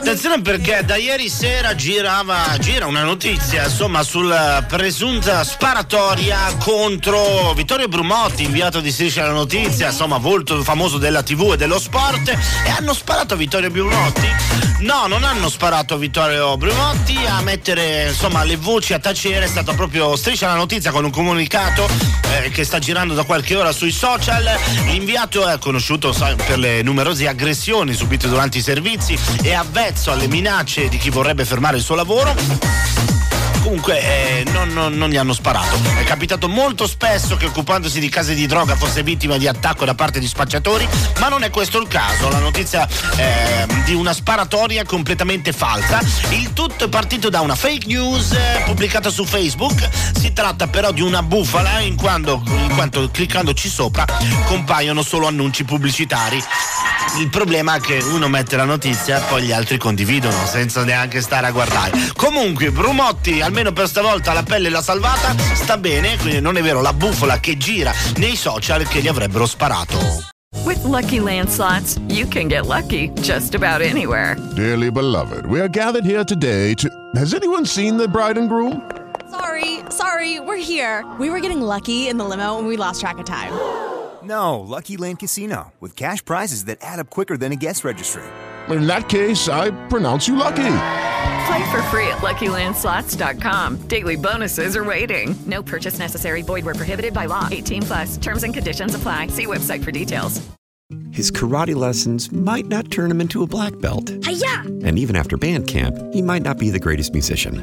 Attenzione perché da ieri sera girava, gira una notizia insomma sulla presunta sparatoria contro Vittorio Brumotti, inviato di Striscia la Notizia, insomma volto famoso della tv e dello sport e hanno sparato a Vittorio Brumotti? No, non hanno sparato a Vittorio Brumotti, a mettere insomma le voci a tacere è stato proprio Striscia la Notizia con un comunicato eh, che sta girando da qualche ora sui social. L'inviato è conosciuto sai, per le numerose aggressioni subite durante i servizi e avvezzo alle minacce di chi vorrebbe fermare il suo lavoro comunque eh, non, non, non, gli hanno sparato. È capitato molto spesso che occupandosi di case di droga fosse vittima di attacco da parte di spacciatori, ma non è questo il caso. La notizia eh, di una sparatoria completamente falsa. Il tutto è partito da una fake news eh, pubblicata su Facebook. Si tratta però di una bufala in, quando, in quanto cliccandoci sopra compaiono solo annunci pubblicitari. Il problema è che uno mette la notizia e poi gli altri condividono senza neanche stare a guardare. Comunque, Brumotti, almeno per stavolta la pelle l'ha salvata, sta bene, quindi non è vero la bufala che gira nei social che gli avrebbero sparato. With lucky landslots, you can get lucky just about anywhere. Dearly beloved, we are gathered here today to. Has anyone seen the bride and groom? Sorry, sorry, we're here. We were getting lucky in the limo and we lost track of time. No, Lucky Land Casino, with cash prizes that add up quicker than a guest registry. In that case, I pronounce you lucky. Play for free at LuckyLandSlots.com. Daily bonuses are waiting. No purchase necessary. Void where prohibited by law. 18 plus. Terms and conditions apply. See website for details. His karate lessons might not turn him into a black belt. Hi-ya! And even after band camp, he might not be the greatest musician.